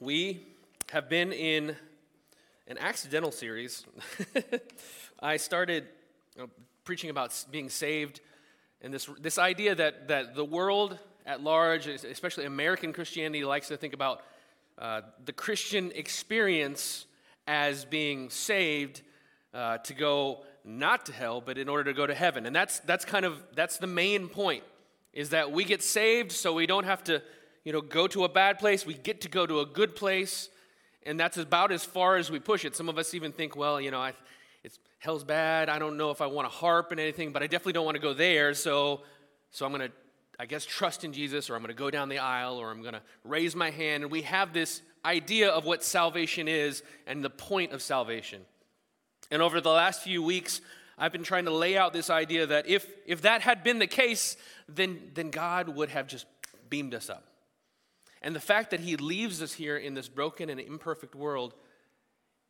We have been in an accidental series. I started you know, preaching about being saved and this, this idea that, that the world at large, especially American Christianity, likes to think about uh, the Christian experience as being saved uh, to go not to hell, but in order to go to heaven. And that's, that's kind of, that's the main point, is that we get saved so we don't have to, you know, go to a bad place. We get to go to a good place. And that's about as far as we push it. Some of us even think, well, you know, I, it's hell's bad. I don't know if I want to harp and anything, but I definitely don't want to go there. So, so I'm going to, I guess, trust in Jesus, or I'm going to go down the aisle, or I'm going to raise my hand. And we have this idea of what salvation is and the point of salvation. And over the last few weeks, I've been trying to lay out this idea that if, if that had been the case, then, then God would have just beamed us up. And the fact that He leaves us here in this broken and imperfect world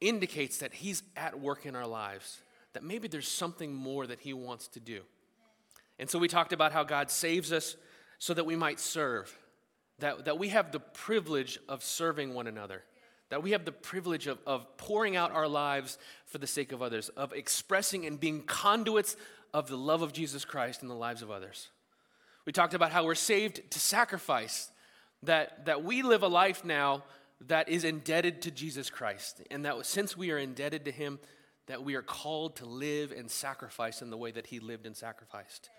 indicates that He's at work in our lives, that maybe there's something more that He wants to do. And so we talked about how God saves us so that we might serve, that, that we have the privilege of serving one another, that we have the privilege of, of pouring out our lives for the sake of others, of expressing and being conduits of the love of Jesus Christ in the lives of others. We talked about how we're saved to sacrifice, that, that we live a life now that is indebted to Jesus Christ, and that since we are indebted to Him, that we are called to live and sacrifice in the way that He lived and sacrificed.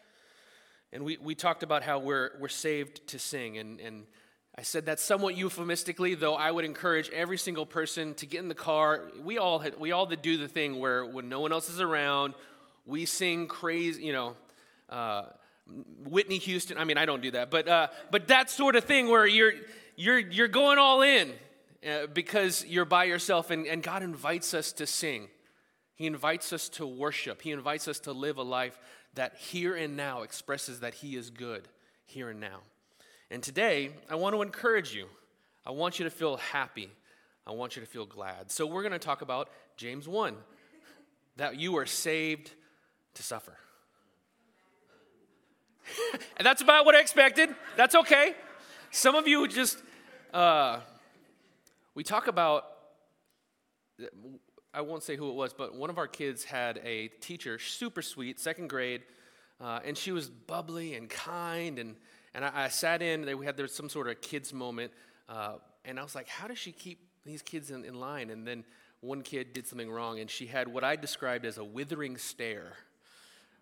And we, we talked about how we're, we're saved to sing, and, and I said that somewhat euphemistically, though I would encourage every single person to get in the car. We all, had, we all do the thing where when no one else is around, we sing crazy, you know, uh, Whitney Houston. I mean, I don't do that, but uh, but that sort of thing where you're you're you're going all in uh, because you're by yourself, and, and God invites us to sing. He invites us to worship. He invites us to live a life that here and now expresses that He is good here and now. And today, I want to encourage you. I want you to feel happy. I want you to feel glad. So we're going to talk about James 1 that you are saved to suffer. and that's about what I expected. That's okay. Some of you just, uh, we talk about, I won't say who it was, but one of our kids had a teacher, super sweet, second grade, uh, and she was bubbly and kind. And, and I, I sat in, they, we had there some sort of kids moment, uh, and I was like, how does she keep these kids in, in line? And then one kid did something wrong, and she had what I described as a withering stare,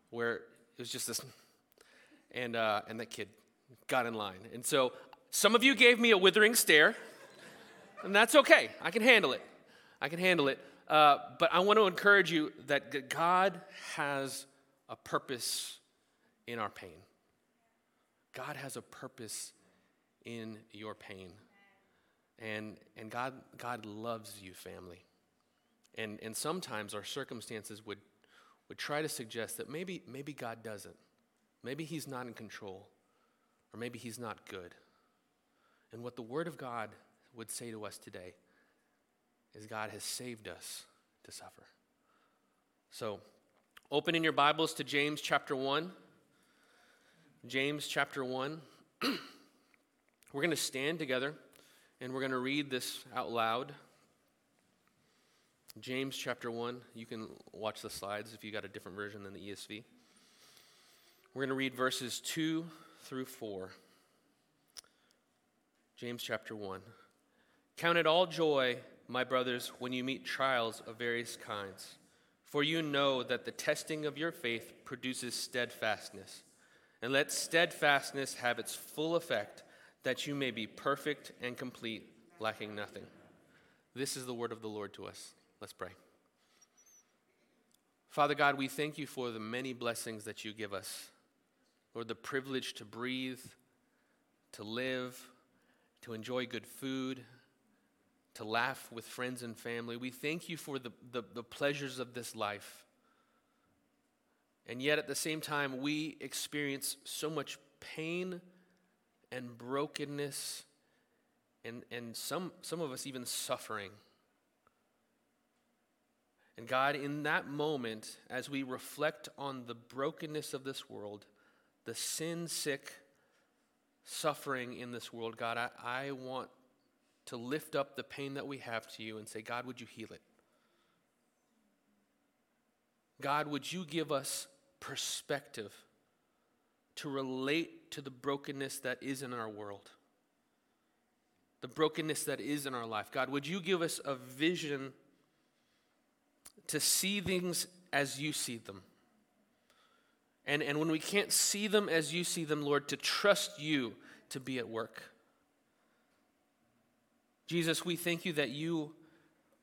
where it was just this and, uh, and that kid got in line. And so some of you gave me a withering stare, and that's okay. I can handle it. I can handle it. Uh, but I want to encourage you that God has a purpose in our pain. God has a purpose in your pain. And, and God, God loves you, family. And, and sometimes our circumstances would, would try to suggest that maybe, maybe God doesn't. Maybe he's not in control, or maybe he's not good. And what the Word of God would say to us today is God has saved us to suffer. So, open in your Bibles to James chapter 1. James chapter 1. we're going to stand together and we're going to read this out loud. James chapter 1. You can watch the slides if you got a different version than the ESV. We're going to read verses 2 through 4. James chapter 1. Count it all joy, my brothers, when you meet trials of various kinds, for you know that the testing of your faith produces steadfastness. And let steadfastness have its full effect, that you may be perfect and complete, lacking nothing. This is the word of the Lord to us. Let's pray. Father God, we thank you for the many blessings that you give us. Lord, the privilege to breathe, to live, to enjoy good food, to laugh with friends and family. We thank you for the, the, the, pleasures of this life. And yet, at the same time, we experience so much pain and brokenness, and, and some, some of us even suffering. And God, in that moment, as we reflect on the brokenness of this world, the sin sick suffering in this world, God, I, I want to lift up the pain that we have to you and say, God, would you heal it? God, would you give us perspective to relate to the brokenness that is in our world? The brokenness that is in our life. God, would you give us a vision to see things as you see them? And, and when we can't see them as you see them, Lord, to trust you to be at work. Jesus, we thank you that you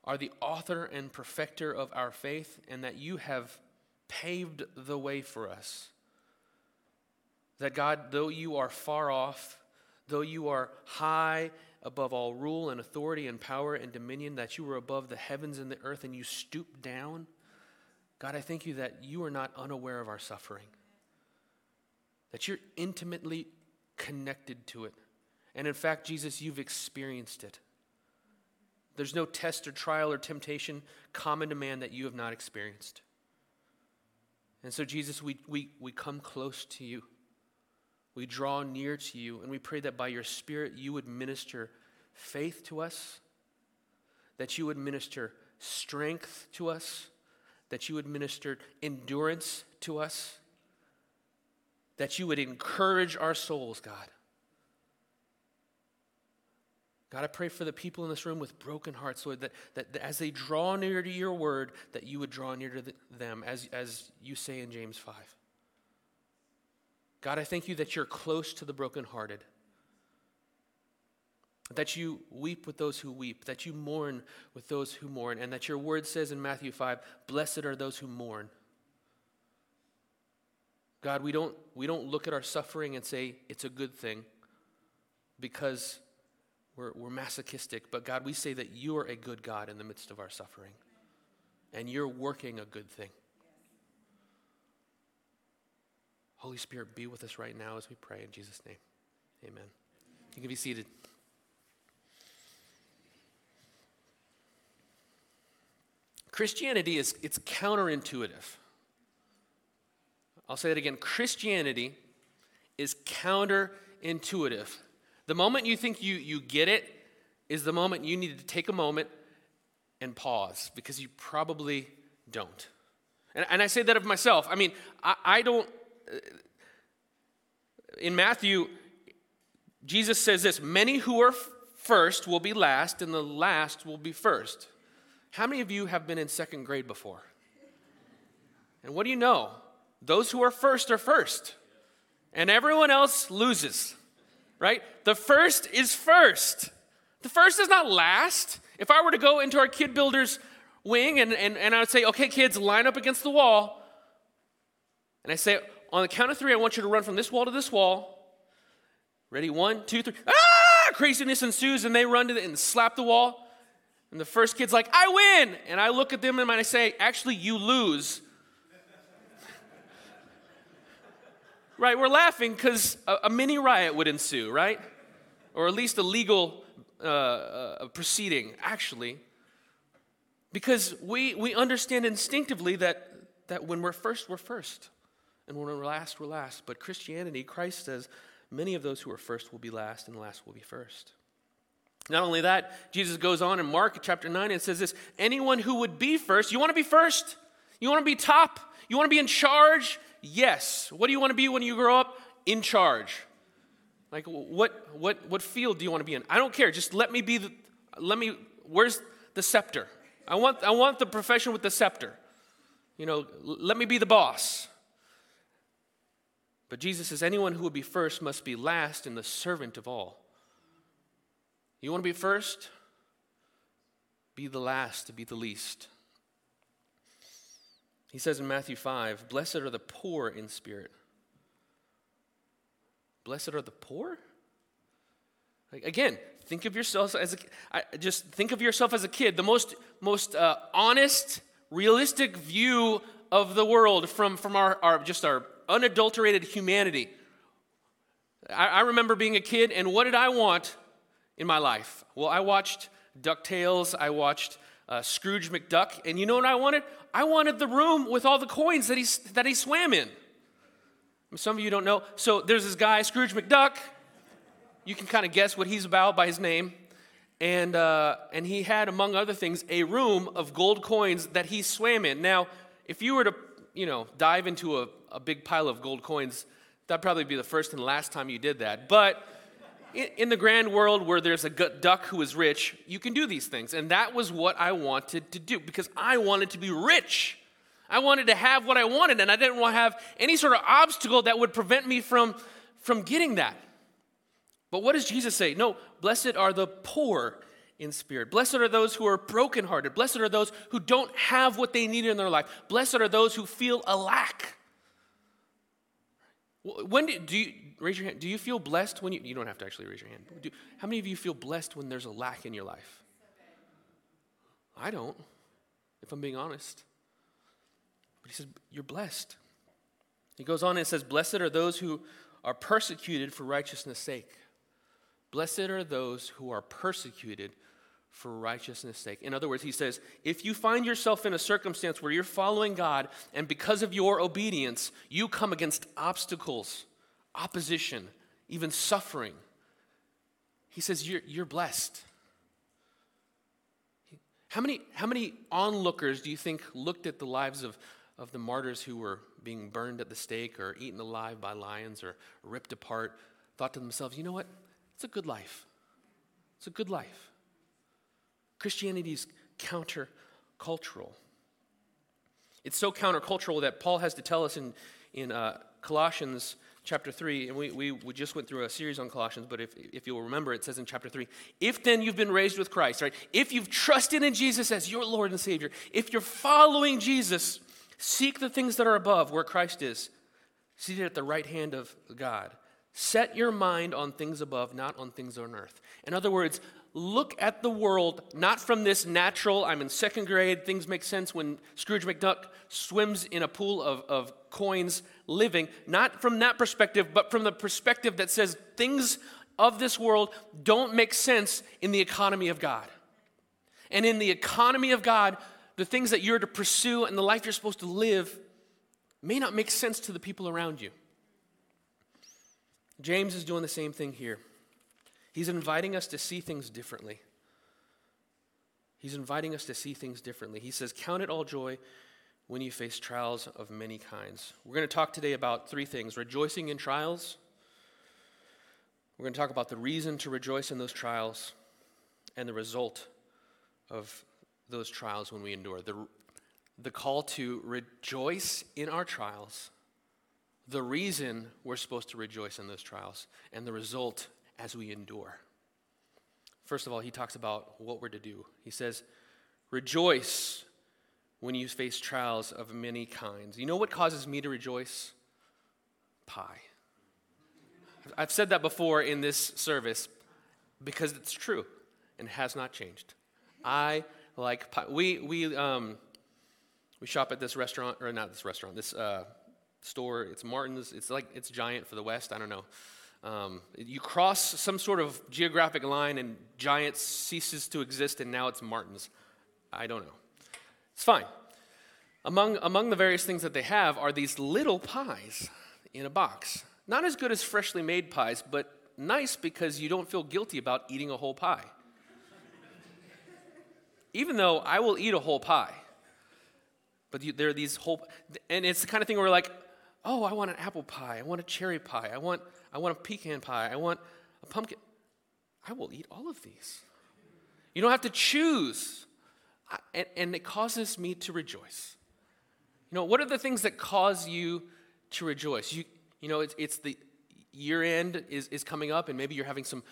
are the author and perfecter of our faith and that you have paved the way for us. That God, though you are far off, though you are high above all rule and authority and power and dominion, that you are above the heavens and the earth and you stooped down. God, I thank you that you are not unaware of our suffering, that you're intimately connected to it. And in fact, Jesus, you've experienced it. There's no test or trial or temptation common to man that you have not experienced. And so, Jesus, we, we, we come close to you. We draw near to you, and we pray that by your Spirit you would minister faith to us, that you would minister strength to us, that you would minister endurance to us, that you would encourage our souls, God. God, I pray for the people in this room with broken hearts, Lord, that, that, that as they draw near to your word, that you would draw near to the, them, as, as you say in James 5. God, I thank you that you're close to the brokenhearted, that you weep with those who weep, that you mourn with those who mourn, and that your word says in Matthew 5 Blessed are those who mourn. God, we don't, we don't look at our suffering and say it's a good thing because we're, we're masochistic, but God, we say that you are a good God in the midst of our suffering, and you're working a good thing. Holy Spirit, be with us right now as we pray in Jesus' name. Amen. You can be seated. Christianity is it's counterintuitive. I'll say it again. Christianity is counterintuitive. The moment you think you, you get it is the moment you need to take a moment and pause because you probably don't. And, and I say that of myself. I mean, I, I don't. Uh, in Matthew, Jesus says this many who are first will be last, and the last will be first. How many of you have been in second grade before? And what do you know? Those who are first are first, and everyone else loses right? The first is first. The first is not last. If I were to go into our kid builders wing and, and, and I would say, okay, kids, line up against the wall. And I say, on the count of three, I want you to run from this wall to this wall. Ready? One, two, three. Ah! Craziness ensues, and they run to the, and slap the wall. And the first kid's like, I win. And I look at them and I say, actually, you lose. right? We're laughing because a, a, mini riot would ensue, right? Or at least a legal uh, uh, proceeding, actually. Because we, we understand instinctively that, that when we're first, we're first. And when we're last, we're last. But Christianity, Christ says, many of those who are first will be last, and the last will be first. Not only that, Jesus goes on in Mark chapter 9 and says this anyone who would be first, you want to be first? You want to be top? You want to be in charge? Yes. What do you want to be when you grow up? In charge. Like what what what field do you want to be in? I don't care. Just let me be the let me where's the scepter? I want I want the profession with the scepter. You know, let me be the boss. But Jesus says anyone who would be first must be last and the servant of all. You want to be first? Be the last to be the least. He says in Matthew 5 Blessed are the poor in spirit. Blessed are the poor? Like, again, think of yourself as a I, just think of yourself as a kid. The most most uh, honest, realistic view of the world from from our, our just our unadulterated humanity. I, I remember being a kid, and what did I want in my life? Well, I watched Ducktales. I watched uh, Scrooge McDuck. And you know what I wanted? I wanted the room with all the coins that he, that he swam in. Some of you don't know. So there's this guy, Scrooge McDuck. You can kind of guess what he's about by his name. And, uh, and he had, among other things, a room of gold coins that he swam in. Now, if you were to, you know, dive into a, a big pile of gold coins, that'd probably be the first and last time you did that. But in, the grand world where there's a duck who is rich, you can do these things. And that was what I wanted to do because I wanted to be rich. I wanted to have what I wanted, and I didn't want to have any sort of obstacle that would prevent me from, from getting that. But what does Jesus say? No, blessed are the poor in spirit. Blessed are those who are brokenhearted. Blessed are those who don't have what they need in their life. Blessed are those who feel a lack. When do, do you raise your hand? Do you feel blessed when you? You don't have to actually raise your hand. Do, how many of you feel blessed when there's a lack in your life? I don't, if I'm being honest. But he says, You're blessed. He goes on and says, Blessed are those who are persecuted for righteousness' sake. Blessed are those who are persecuted for righteousness' sake. In other words, he says, if you find yourself in a circumstance where you're following God and because of your obedience, you come against obstacles, opposition, even suffering, he says, you're, you're blessed. How many, how many onlookers do you think looked at the lives of, of the martyrs who were being burned at the stake or eaten alive by lions or ripped apart, thought to themselves, you know what? It's a good life. It's a good life. Christianity is countercultural. It's so countercultural that Paul has to tell us in, in uh, Colossians chapter 3, and we, we, we just went through a series on Colossians, but if, if you'll remember, it says in chapter 3 if then you've been raised with Christ, right? If you've trusted in Jesus as your Lord and Savior, if you're following Jesus, seek the things that are above where Christ is, seated at the right hand of God. Set your mind on things above, not on things on earth. In other words, look at the world not from this natural, I'm in second grade, things make sense when Scrooge McDuck swims in a pool of, of coins living, not from that perspective, but from the perspective that says things of this world don't make sense in the economy of God. And in the economy of God, the things that you're to pursue and the life you're supposed to live may not make sense to the people around you. James is doing the same thing here. He's inviting us to see things differently. He's inviting us to see things differently. He says, Count it all joy when you face trials of many kinds. We're going to talk today about three things rejoicing in trials. We're going to talk about the reason to rejoice in those trials and the result of those trials when we endure. The, the call to rejoice in our trials the reason we're supposed to rejoice in those trials and the result as we endure. First of all, he talks about what we're to do. He says, Rejoice when you face trials of many kinds. You know what causes me to rejoice? Pie. I've said that before in this service because it's true and has not changed. I like pie. We, we, um, we shop at this restaurant, or not this restaurant, this uh, store. It's Martin's. It's like it's giant for the West. I don't know. Um, you cross some sort of geographic line, and Giant ceases to exist, and now it's Martin's. I don't know. It's fine. Among, among the various things that they have are these little pies in a box. Not as good as freshly made pies, but nice because you don't feel guilty about eating a whole pie. Even though I will eat a whole pie. But you, there are these whole, and it's the kind of thing where we're like, oh, I want an apple pie. I want a cherry pie. I want, I want a pecan pie. I want a pumpkin. I will eat all of these. You don't have to choose. And, and it causes me to rejoice. You know, what are the things that cause you to rejoice? You, you know, it's, it's the year end is, is coming up, and maybe you're having some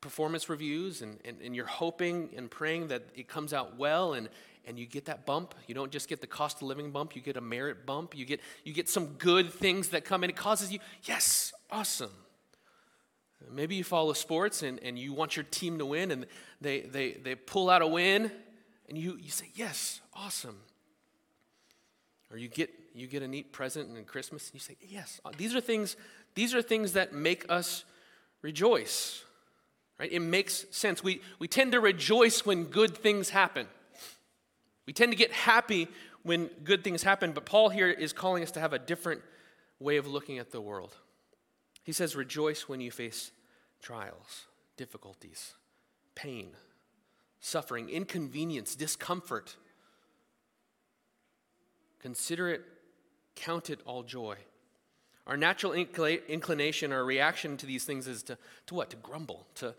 performance reviews, and, and, and you're hoping and praying that it comes out well, and, and you get that bump. You don't just get the cost of living bump, you get a merit bump. You get, you get some good things that come and It causes you, yes, awesome. Maybe you follow sports and, and you want your team to win and they, they, they pull out a win and you, you say, yes, awesome. Or you get, you get a neat present in Christmas and you say, yes. These are things, these are things that make us rejoice. Right? It makes sense. We, we tend to rejoice when good things happen. We tend to get happy when good things happen, but Paul here is calling us to have a different way of looking at the world. He says, Rejoice when you face trials, difficulties, pain, suffering, inconvenience, discomfort. Consider it, count it all joy. Our natural inclination, our reaction to these things is to, to what? To grumble. To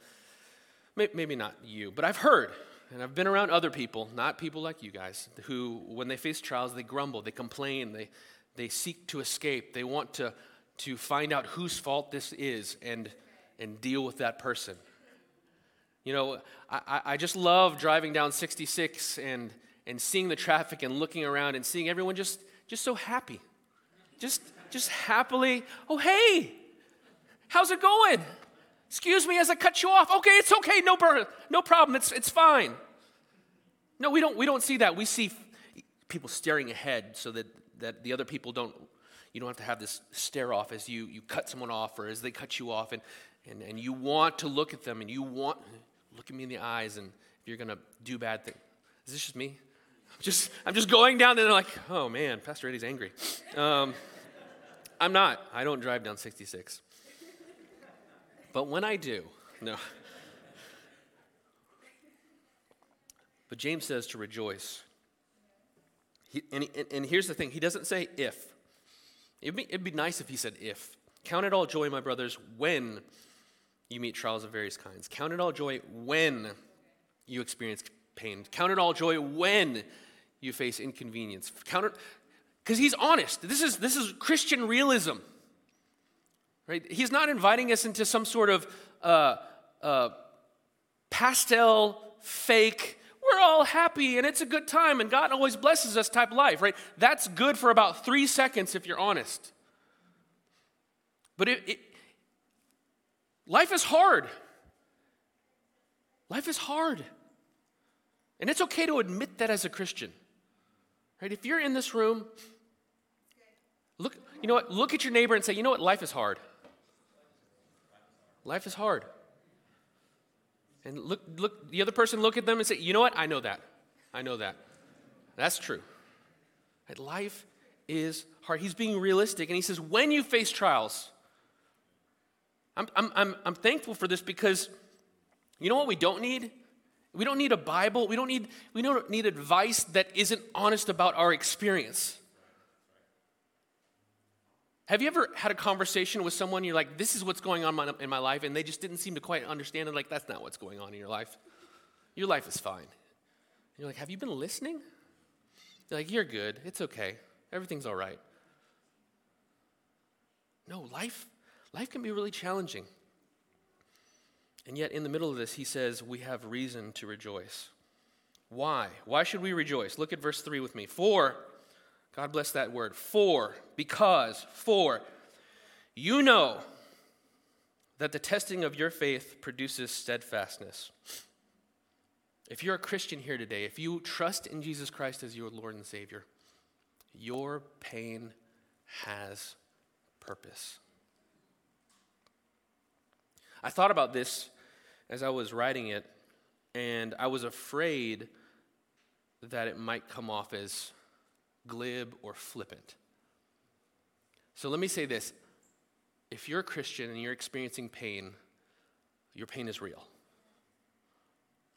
maybe not you, but I've heard and I've been around other people, not people like you guys, who, when they face trials, they grumble, they complain, they, they seek to escape, they want to, to find out whose fault this is and, and deal with that person. You know, I, I just love driving down 66 and, and seeing the traffic and looking around and seeing everyone just, just so happy. Just, just happily, oh, hey, how's it going? Excuse me as I cut you off. Okay, it's okay, no, bur- no problem, it's, it's fine. No, we don't, we don't see that. We see people staring ahead so that, that the other people don't, you don't have to have this stare off as you, you cut someone off or as they cut you off. And, and, and you want to look at them and you want, look at me in the eyes and if you're going to do bad things. Is this just me? I'm just, I'm just going down and they're like, oh man, Pastor Eddie's angry. Um, I'm not. I don't drive down 66. But when I do, no. But James says to rejoice. He, and, he, and, here's the thing he doesn't say if. It'd be, it'd be nice if he said if. Count it all joy, my brothers, when you meet trials of various kinds. Count it all joy when you experience pain. Count it all joy when you face inconvenience. Count it, because he's honest. This is, this is Christian realism. Right? He's not inviting us into some sort of uh, uh, pastel, fake, we're all happy and it's a good time and God always blesses us type life, right? That's good for about three seconds if you're honest. But it, it, life is hard. Life is hard. And it's okay to admit that as a Christian. Right? If you're in this room, look, you know what? Look at your neighbor and say, you know what? Life is hard. Life is hard. And look, look, the other person look at them and say, you know what? I know that. I know that. That's true. Right? Life is hard. He's being realistic. And he says, when you face trials, I'm, I'm, I'm, thankful for this because you know what we don't need? We don't need a Bible. We don't need, we don't need advice that isn't honest about our experience. Have you ever had a conversation with someone, you're like, this is what's going on in my life, and they just didn't seem to quite understand it? Like, that's not what's going on in your life. Your life is fine. You're like, have you been listening? You're like, you're good. It's okay. Everything's all right. No, life, life can be really challenging. And yet, in the middle of this, he says, we have reason to rejoice. Why? Why should we rejoice? Look at verse 3 with me. For, God bless that word. For, because, for, you know that the testing of your faith produces steadfastness. If you're a Christian here today, if you trust in Jesus Christ as your Lord and Savior, your pain has purpose. I thought about this as I was writing it, and I was afraid that it might come off as glib, or flippant. So let me say this if you're a Christian and you're experiencing pain, your pain is real.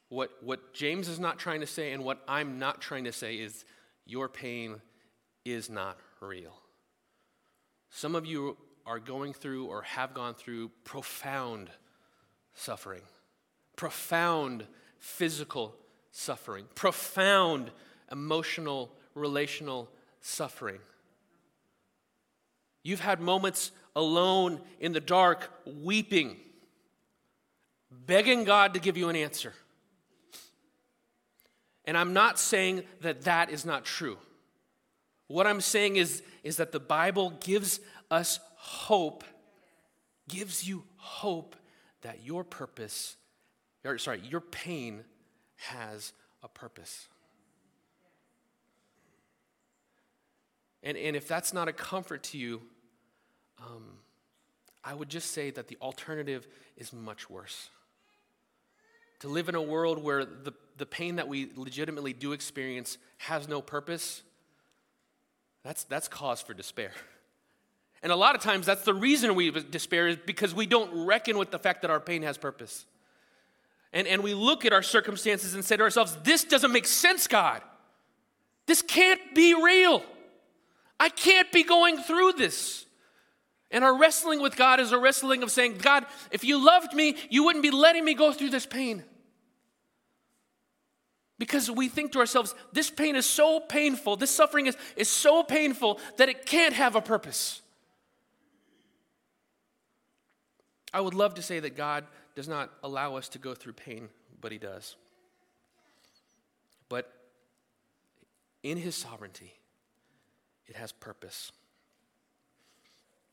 What, what James is not trying to say, and what I'm not trying to say, is your pain is not real. Some of you are going through or have gone through profound suffering, profound physical suffering, profound emotional relational suffering. You've had moments alone in the dark, weeping, begging God to give you an answer. And I'm not saying that that is not true. What I'm saying is, is that the Bible gives us hope, gives you hope that your purpose, or sorry, your pain has a purpose. And, and if that's not a comfort to you, um, I would just say that the alternative is much worse. To live in a world where the, the pain that we legitimately do experience has no purpose, that's, that's cause for despair. And a lot of times, that's the reason we despair is because we don't reckon with the fact that our pain has purpose. And, and we look at our circumstances and say to ourselves, This doesn't make sense, God. This can't be real. I can't be going through this. And our wrestling with God is a wrestling of saying, God, if you loved me, you wouldn't be letting me go through this pain. Because we think to ourselves, this pain is so painful, this suffering is, is so painful that it can't have a purpose. I would love to say that God does not allow us to go through pain, but He does. But in His sovereignty, it has purpose.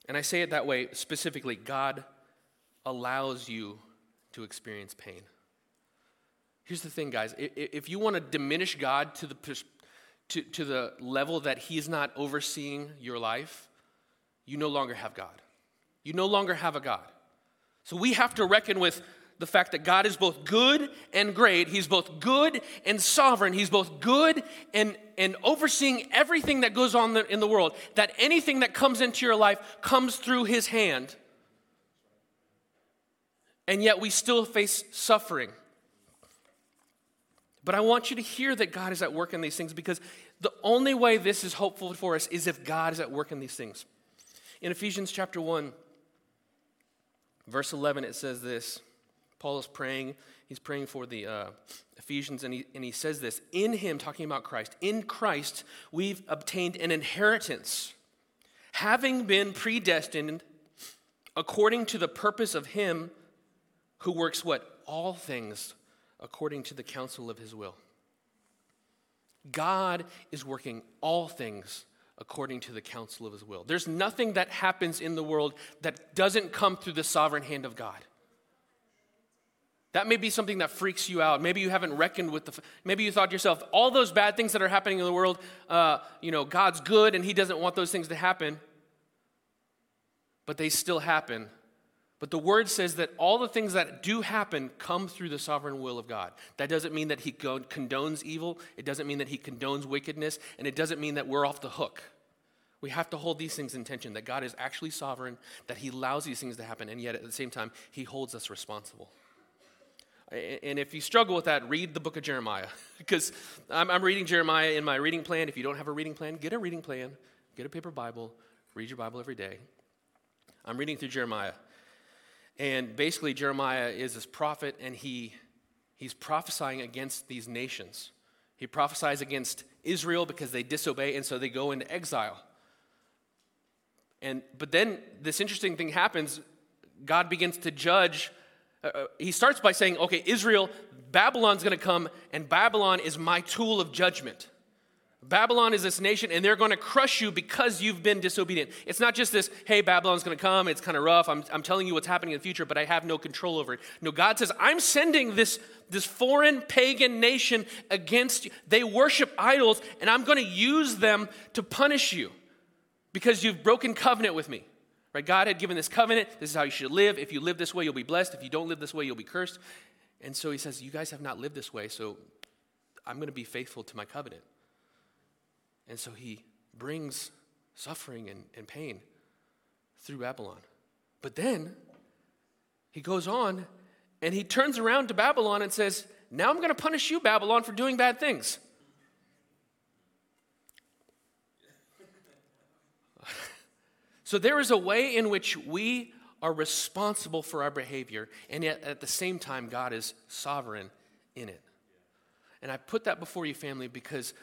And I say it that way specifically God allows you to experience pain. Here's the thing, guys. If you want to diminish God to the, to, to the level that He's not overseeing your life, you no longer have God. You no longer have a God. So we have to reckon with the fact that God is both good and great. He's both good and sovereign. He's both good and, and overseeing everything that goes on in the world. That anything that comes into your life comes through His hand. And yet we still face suffering. But I want you to hear that God is at work in these things because the only way this is hopeful for us is if God is at work in these things. In Ephesians chapter 1, verse 11, it says this. Paul is praying. He's praying for the uh, Ephesians, and he, and he says this In him, talking about Christ, in Christ, we've obtained an inheritance, having been predestined according to the purpose of him who works what? All things according to the counsel of his will. God is working all things according to the counsel of his will. There's nothing that happens in the world that doesn't come through the sovereign hand of God. That may be something that freaks you out. Maybe you haven't reckoned with the. Maybe you thought to yourself, all those bad things that are happening in the world, uh, you know, God's good and He doesn't want those things to happen. But they still happen. But the word says that all the things that do happen come through the sovereign will of God. That doesn't mean that He condones evil, it doesn't mean that He condones wickedness, and it doesn't mean that we're off the hook. We have to hold these things in tension that God is actually sovereign, that He allows these things to happen, and yet at the same time, He holds us responsible. And if you struggle with that, read the book of Jeremiah. because I'm, I'm, reading Jeremiah in my reading plan. If you don't have a reading plan, get a reading plan, get a paper Bible, read your Bible every day. I'm reading through Jeremiah. And basically, Jeremiah is this prophet, and he, he's prophesying against these nations. He prophesies against Israel because they disobey, and so they go into exile. And, but then this interesting thing happens God begins to judge uh, uh, he starts by saying, okay, Israel, Babylon's going to come, and Babylon is my tool of judgment. Babylon is this nation, and they're going to crush you because you've been disobedient. It's not just this, hey, Babylon's going to come, it's kind of rough, I'm, I'm telling you what's happening in the future, but I have no control over it. No, God says, I'm sending this, this foreign pagan nation against you. They worship idols, and I'm going to use them to punish you because you've broken covenant with me. Right? God had given this covenant. This is how you should live. If you live this way, you'll be blessed. If you don't live this way, you'll be cursed. And so he says, You guys have not lived this way, so I'm going to be faithful to my covenant. And so he brings suffering and, and pain through Babylon. But then he goes on and he turns around to Babylon and says, Now I'm going to punish you, Babylon, for doing bad things. So there is a way in which we are responsible for our behavior, and yet at the same time, God is sovereign in it. And I put that before you, family, because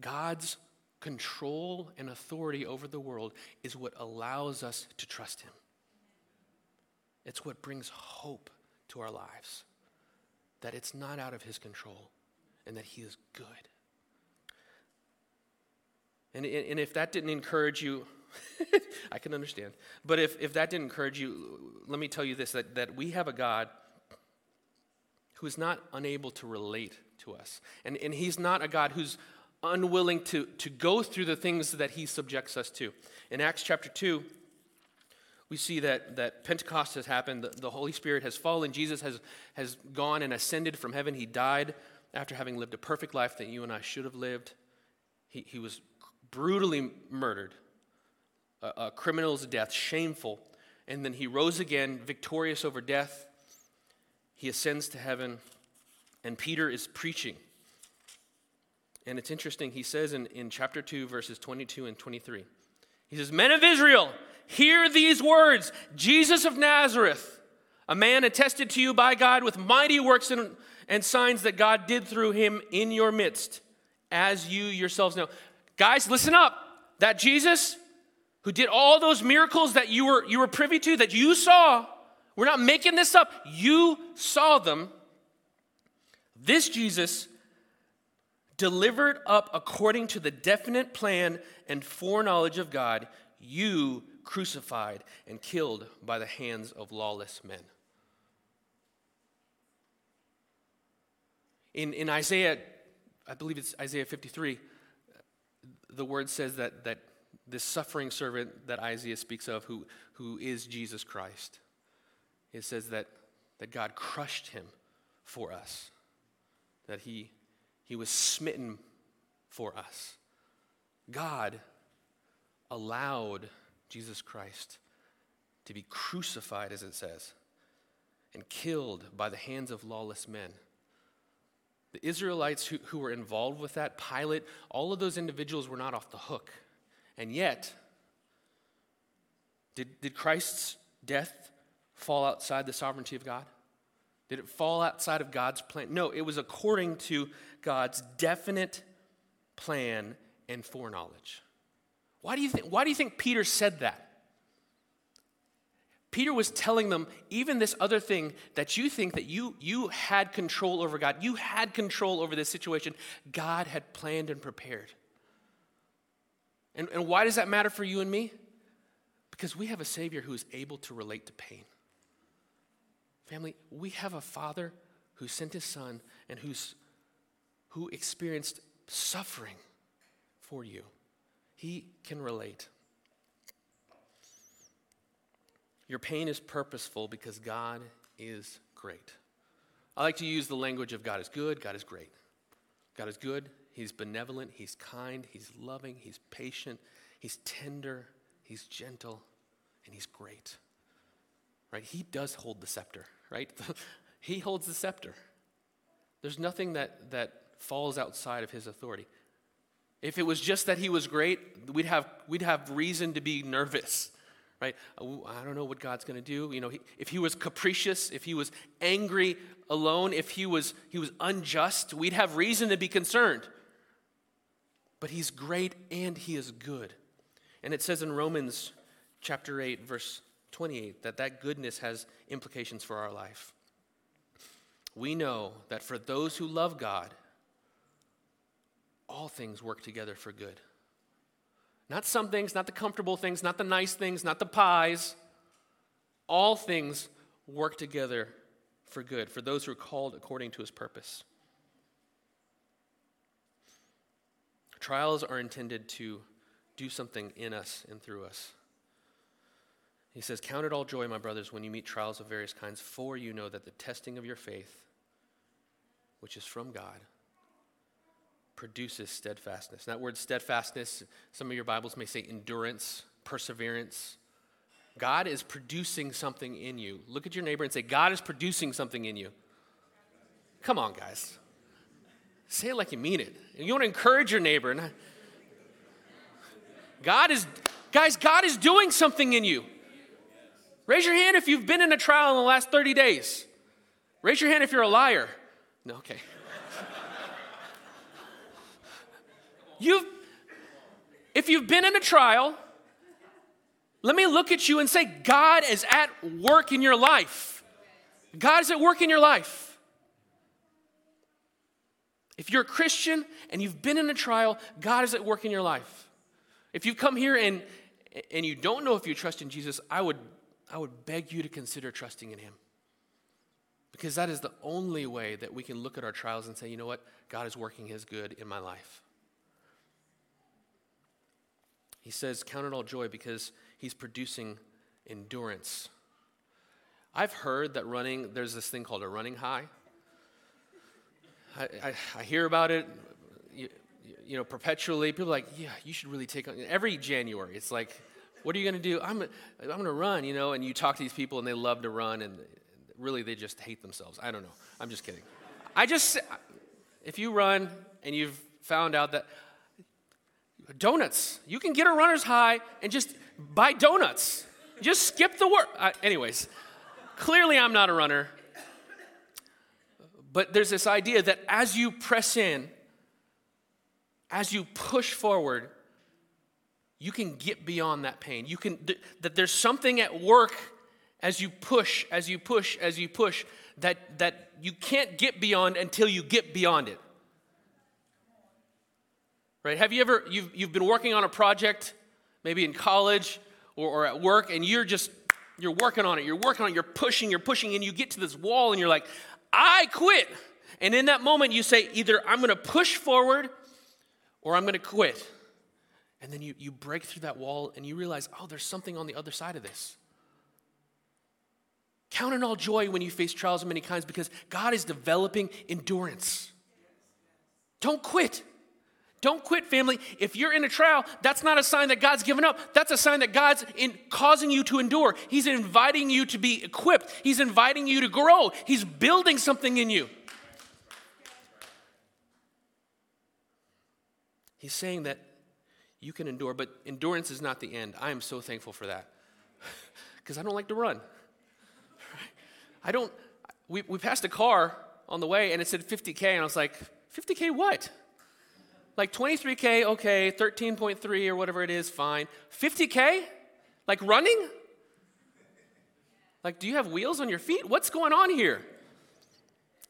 God's control and authority over the world is what allows us to trust Him. It's what brings hope to our lives that it's not out of His control and that He is good. And, and if that didn't encourage you, I can understand. But if, if that didn't encourage you, let me tell you this that, that we have a God who is not unable to relate to us. And, and He's not a God who's unwilling to, to go through the things that He subjects us to. In Acts chapter 2, we see that, that Pentecost has happened, the, the Holy Spirit has fallen, Jesus has, has gone and ascended from heaven. He died after having lived a perfect life that you and I should have lived. He, he was brutally murdered, a, a criminal's death, shameful. And then he rose again, victorious over death. he ascends to heaven, and Peter is preaching. And it's interesting, he says in, in chapter 2, verses 22 and 23, he says, Men of Israel, hear these words Jesus of Nazareth, a man attested to you by God with mighty works and, and signs that God did through him in your midst, as you yourselves know. Guys, listen up. That Jesus, who did all those miracles that you were, you were privy to, that you saw, we're not making this up, you saw them. This Jesus delivered up according to the definite plan and foreknowledge of God, you crucified and killed by the hands of lawless men. In, in Isaiah, I believe it's Isaiah 53, the word says that, that this suffering servant that Isaiah speaks of, who, who is Jesus Christ, it says that, that God crushed him for us, that he he was smitten for us. God allowed Jesus Christ to be crucified, as it says, and killed by the hands of lawless men. The Israelites who, who were involved with that, Pilate, all of those individuals were not off the hook. And yet, did, did Christ's death fall outside the sovereignty of God? Did it fall outside of God's plan? No, it was according to God's definite plan and foreknowledge. Why do you think, why do you think Peter said that? Peter was telling them, even this other thing that you think that you, you had control over God, you had control over this situation, God had planned and prepared. And, and why does that matter for you and me? Because we have a Savior who is able to relate to pain. Family, we have a Father who sent His Son and who's, who experienced suffering for you. He can relate. Your pain is purposeful because God is great. I like to use the language of God is good, God is great. God is good, He's benevolent, He's kind, He's loving, He's patient, He's tender, He's gentle, and He's great. Right? He does hold the scepter right? he holds the scepter. There's nothing that, that falls outside of his authority. If it was just that he was great, we'd have, we'd have reason to be nervous, right? Uh, I don't know what God's going to do. You know, if he was capricious, if he was angry alone, if he was, he was unjust, we'd have reason to be concerned. But he's great and he is good. And it says in Romans chapter 8, verse 28 that that goodness has implications for our life. We know that for those who love God, all things work together for good. Not some things, not the comfortable things, not the nice things, not the pies. All things work together for good, for those who are called according to his purpose. Trials are intended to do something in us and through us. He says, Count it all joy, my brothers, when you meet trials of various kinds, for you know that the testing of your faith, which is from God, produces steadfastness. that word steadfastness, some of your Bibles may say endurance, perseverance. God is producing something in you. Look at your neighbor and say, God is producing something in you. Come on, guys. Say it like you mean it. And you want to encourage your neighbor. God is, guys, God is doing something in you. Raise your hand if you've been in a trial in the last 30 days. Raise your hand if you're a liar. No, okay. you've, if you've been in a trial, let me look at you and say, God is at work in your life. God is at work in your life. If you're a Christian and you've been in a trial, God is at work in your life. If you've come here and, and you don't know if you trust in Jesus, I would I would beg you to consider trusting in Him. Because that is the only way that we can look at our trials and say, you know what? God is working His good in my life. He says, Count it all joy because He's producing endurance. I've heard that running, there's this thing called a running high. I, I, I hear about it, you, you, know, perpetually. People like, yeah, you should really take on. Every January, it's like, what are you going to do? I'm, I'm going to run, you know, and you talk to these people and they love to run and Really, they just hate themselves. I don't know. I'm just kidding. I just, if you run and you've found out that donuts, you can get a runner's high and just buy donuts. Just skip the work. Uh, anyways, clearly I'm not a runner. But there's this idea that as you press in, as you push forward, you can get beyond that pain. You can that there's something at work as you push, as you push, as you push that that you can't get beyond until you get beyond it. Right? Have you ever you've you've been working on a project maybe in college or, or at work and you're just you're working on it, you're working on it, you're pushing, you're pushing, and you get to this wall and you're like, I quit. And in that moment, you say, either I'm going to push forward or I'm going to quit. And then you, you break through that wall and you realize, oh, there's something on the other side of this. Count it all joy when you face trials of many kinds because God is developing endurance. Don't quit. Don't quit, family. If you're in a trial, that's not a sign that God's given up. That's a sign that God's in causing you to endure. He's inviting you to be equipped. He's inviting you to grow. He's building something in you. He's saying that you can endure, but endurance is not the end. I am so thankful for that because I don't like to run. I don't, we, we passed a car on the way and it said 50K, and I was like, 50K what? Like 23K, okay, 13.3 or whatever it is, fine. 50K? Like running? Like, do you have wheels on your feet? What's going on here?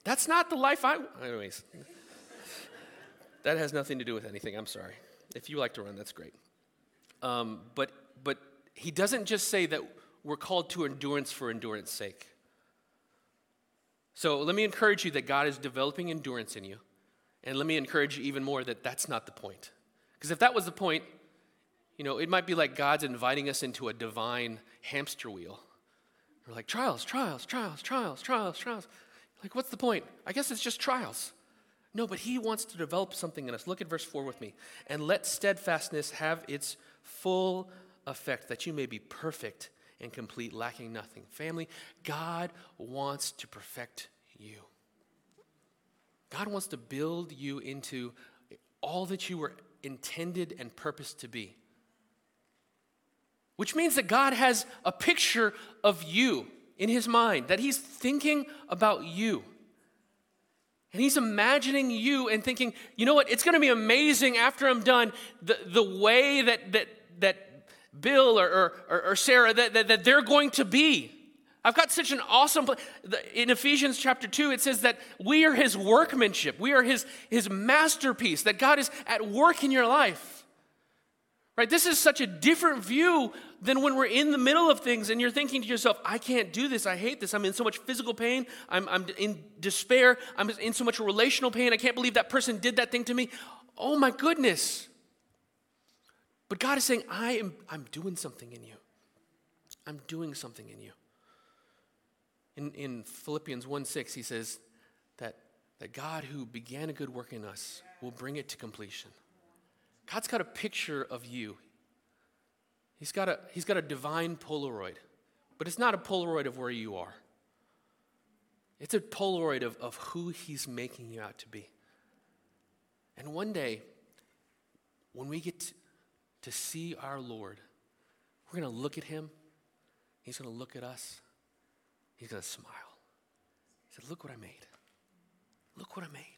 That's not the life I. Anyways, that has nothing to do with anything. I'm sorry. If you like to run, that's great. Um, but, but he doesn't just say that we're called to endurance for endurance sake. So let me encourage you that God is developing endurance in you. And let me encourage you even more that that's not the point. Because if that was the point, you know, it might be like God's inviting us into a divine hamster wheel. We're like, trials, trials, trials, trials, trials, trials. Like, what's the point? I guess it's just trials. No, but He wants to develop something in us. Look at verse 4 with me. And let steadfastness have its full effect, that you may be perfect and complete, lacking nothing. Family, God wants to perfect you. God wants to build you into all that you were intended and purposed to be. Which means that God has a picture of you in his mind, that he's thinking about you. And he's imagining you and thinking, you know what, it's going to be amazing after I'm done, the, the way that, that, that Bill or, or, or Sarah, that, that, that they're going to be. I've got such an awesome in Ephesians chapter 2 it says that we are his workmanship. We are his his masterpiece that God is at work in your life. Right? This is such a different view than when we're in the middle of things and you're thinking to yourself, I can't do this. I hate this. I'm in so much physical pain. I'm, I'm in despair. I'm in so much relational pain. I can't believe that person did that thing to me. Oh my goodness. But God is saying, I am I'm doing something in you. I'm doing something in you. In, in Philippians 1 6, he says that, that God who began a good work in us will bring it to completion. God's got a picture of you. He's got a, he's got a divine Polaroid, but it's not a Polaroid of where you are. It's a Polaroid of, of who he's making you out to be. And one day, when we get to, to see our Lord, we're going to look at him, he's going to look at us, He's going to smile. He said, Look what I made. Look what I made.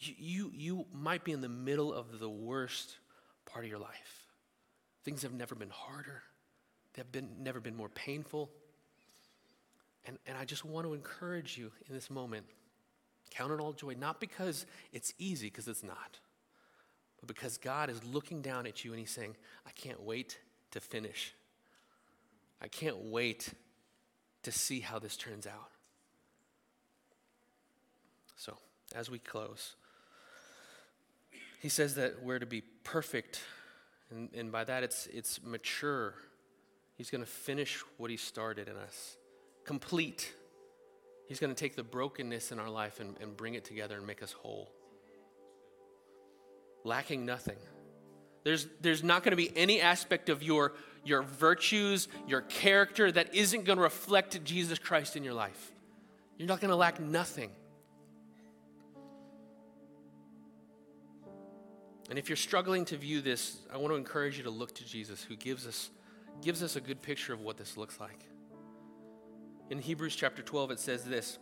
You, you, you might be in the middle of the worst part of your life. Things have never been harder, they've been, never been more painful. And, and I just want to encourage you in this moment count it all joy, not because it's easy, because it's not, but because God is looking down at you and He's saying, I can't wait to finish. I can't wait to see how this turns out. So, as we close, he says that we're to be perfect, and, and by that it's, it's mature. He's going to finish what he started in us, complete. He's going to take the brokenness in our life and, and bring it together and make us whole, lacking nothing. There's, there's not going to be any aspect of your, your virtues, your character that isn't going to reflect Jesus Christ in your life. You're not going to lack nothing. And if you're struggling to view this, I want to encourage you to look to Jesus, who gives us, gives us a good picture of what this looks like. In Hebrews chapter 12, it says this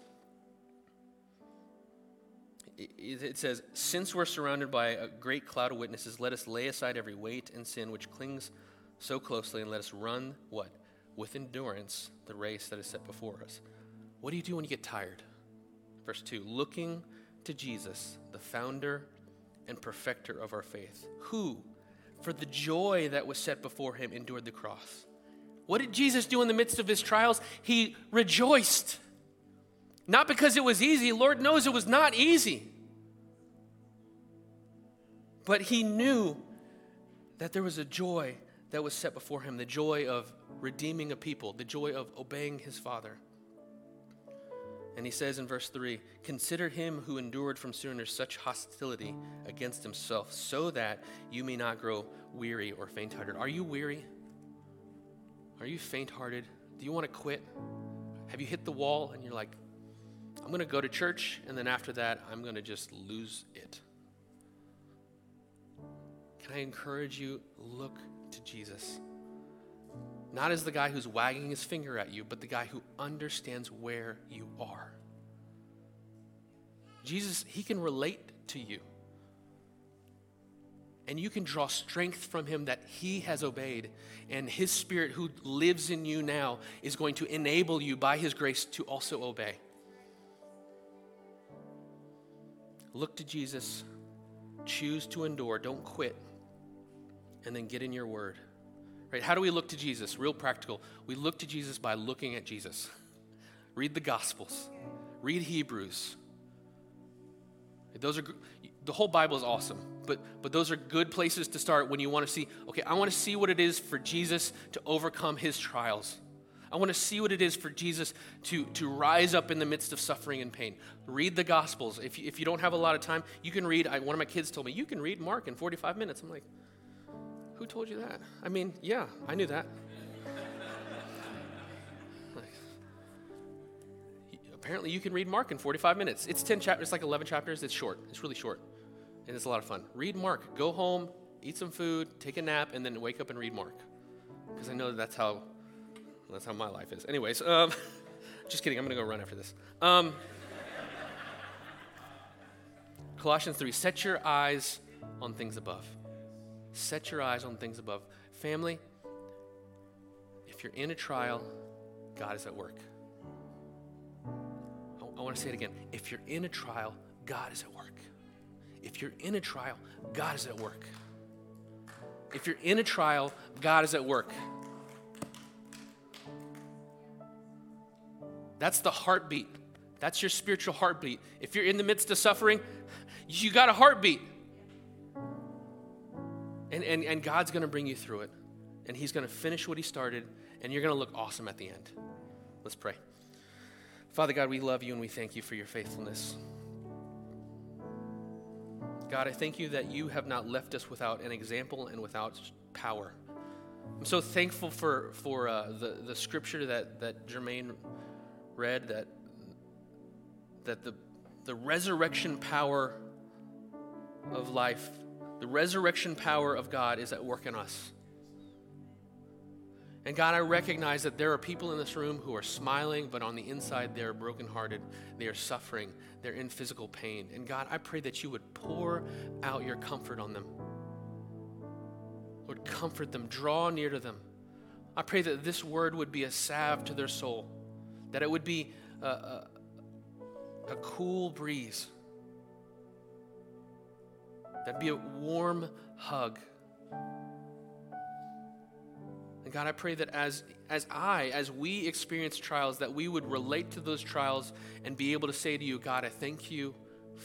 it says, Since we're surrounded by a great cloud of witnesses, let us lay aside every weight and sin which clings so closely, and let us run what? With endurance, the race that is set before us. What do you do when you get tired? Verse 2 Looking to Jesus, the founder and perfecter of our faith, who, for the joy that was set before him, endured the cross. What did Jesus do in the midst of his trials? He rejoiced. Not because it was easy, Lord knows it was not easy. But he knew that there was a joy that was set before him the joy of redeeming a people, the joy of obeying his Father. And he says in verse 3 Consider him who endured from sinners such hostility against himself, so that you may not grow weary or faint hearted. Are you weary? Are you faint hearted? Do you want to quit? Have you hit the wall and you're like, I'm going to go to church, and then after that, I'm going to just lose it. Can I encourage you? Look to Jesus. Not as the guy who's wagging his finger at you, but the guy who understands where you are. Jesus, he can relate to you. And you can draw strength from him that he has obeyed. And his spirit, who lives in you now, is going to enable you by his grace to also obey. Look to Jesus, choose to endure, don't quit, and then get in your word. Right? How do we look to Jesus? Real practical. We look to Jesus by looking at Jesus. Read the Gospels, read Hebrews. Those are the whole Bible is awesome, but but those are good places to start when you want to see, okay, I want to see what it is for Jesus to overcome his trials. I want to see what it is for Jesus to, to rise up in the midst of suffering and pain. Read the Gospels. If you, if you don't have a lot of time, you can read. I, one of my kids told me, You can read Mark in 45 minutes. I'm like, Who told you that? I mean, yeah, I knew that. apparently, you can read Mark in 45 minutes. It's 10 chapters, it's like 11 chapters. It's short, it's really short. And it's a lot of fun. Read Mark. Go home, eat some food, take a nap, and then wake up and read Mark. Because I know that that's how that's how my life is. Anyways, um, just kidding. I'm going to go run after this. Um, Colossians 3 Set your eyes on things above. Set your eyes on things above. Family, if you're in a trial, God is at work. I, want to say it again. If you're in a trial, God is at work. If you're in a trial, God is at work. If you're in a trial, God is at work. That's the heartbeat. That's your spiritual heartbeat. If you're in the midst of suffering, you got a heartbeat. And, and, and God's going to bring you through it. And He's going to finish what He started, and you're going to look awesome at the end. Let's pray. Father God, we love you and we thank you for your faithfulness. God, I thank you that you have not left us without an example and without power. I'm so thankful for, for uh, the, the scripture that, that Jermaine read that, that the, the resurrection power of life, the resurrection power of God is at work in us. And God, I recognize that there are people in this room who are smiling, but on the inside they are brokenhearted. They are suffering. They're in physical pain. And God, I pray that you would pour out your comfort on them. Lord, comfort them, draw near to them. I pray that this word would be a salve to their soul that it would be a, a, a cool breeze, that'd be a warm hug. And God, I pray that as, as I, as we experience trials, that we would relate to those trials and be able to say to you, God, I thank you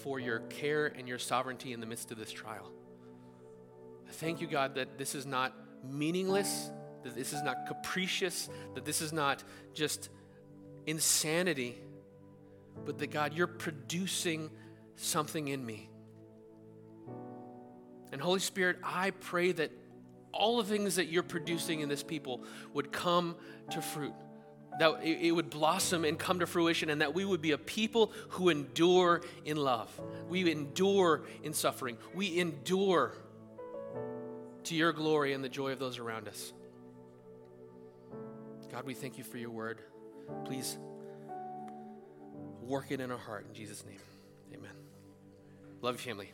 for your care and your sovereignty in the midst of this trial. I thank you, God, that this is not meaningless, that this is not capricious, that this is not just insanity, but that God, you're producing something in me. And Holy Spirit, I pray that all the things that you're producing in this people would come to fruit, that it, would blossom and come to fruition, and that we would be a people who endure in love. We endure in suffering. We endure to your glory and the joy of those around us. God, we thank you for your word. Please work it in our heart. In Jesus' name, amen. Love you, family.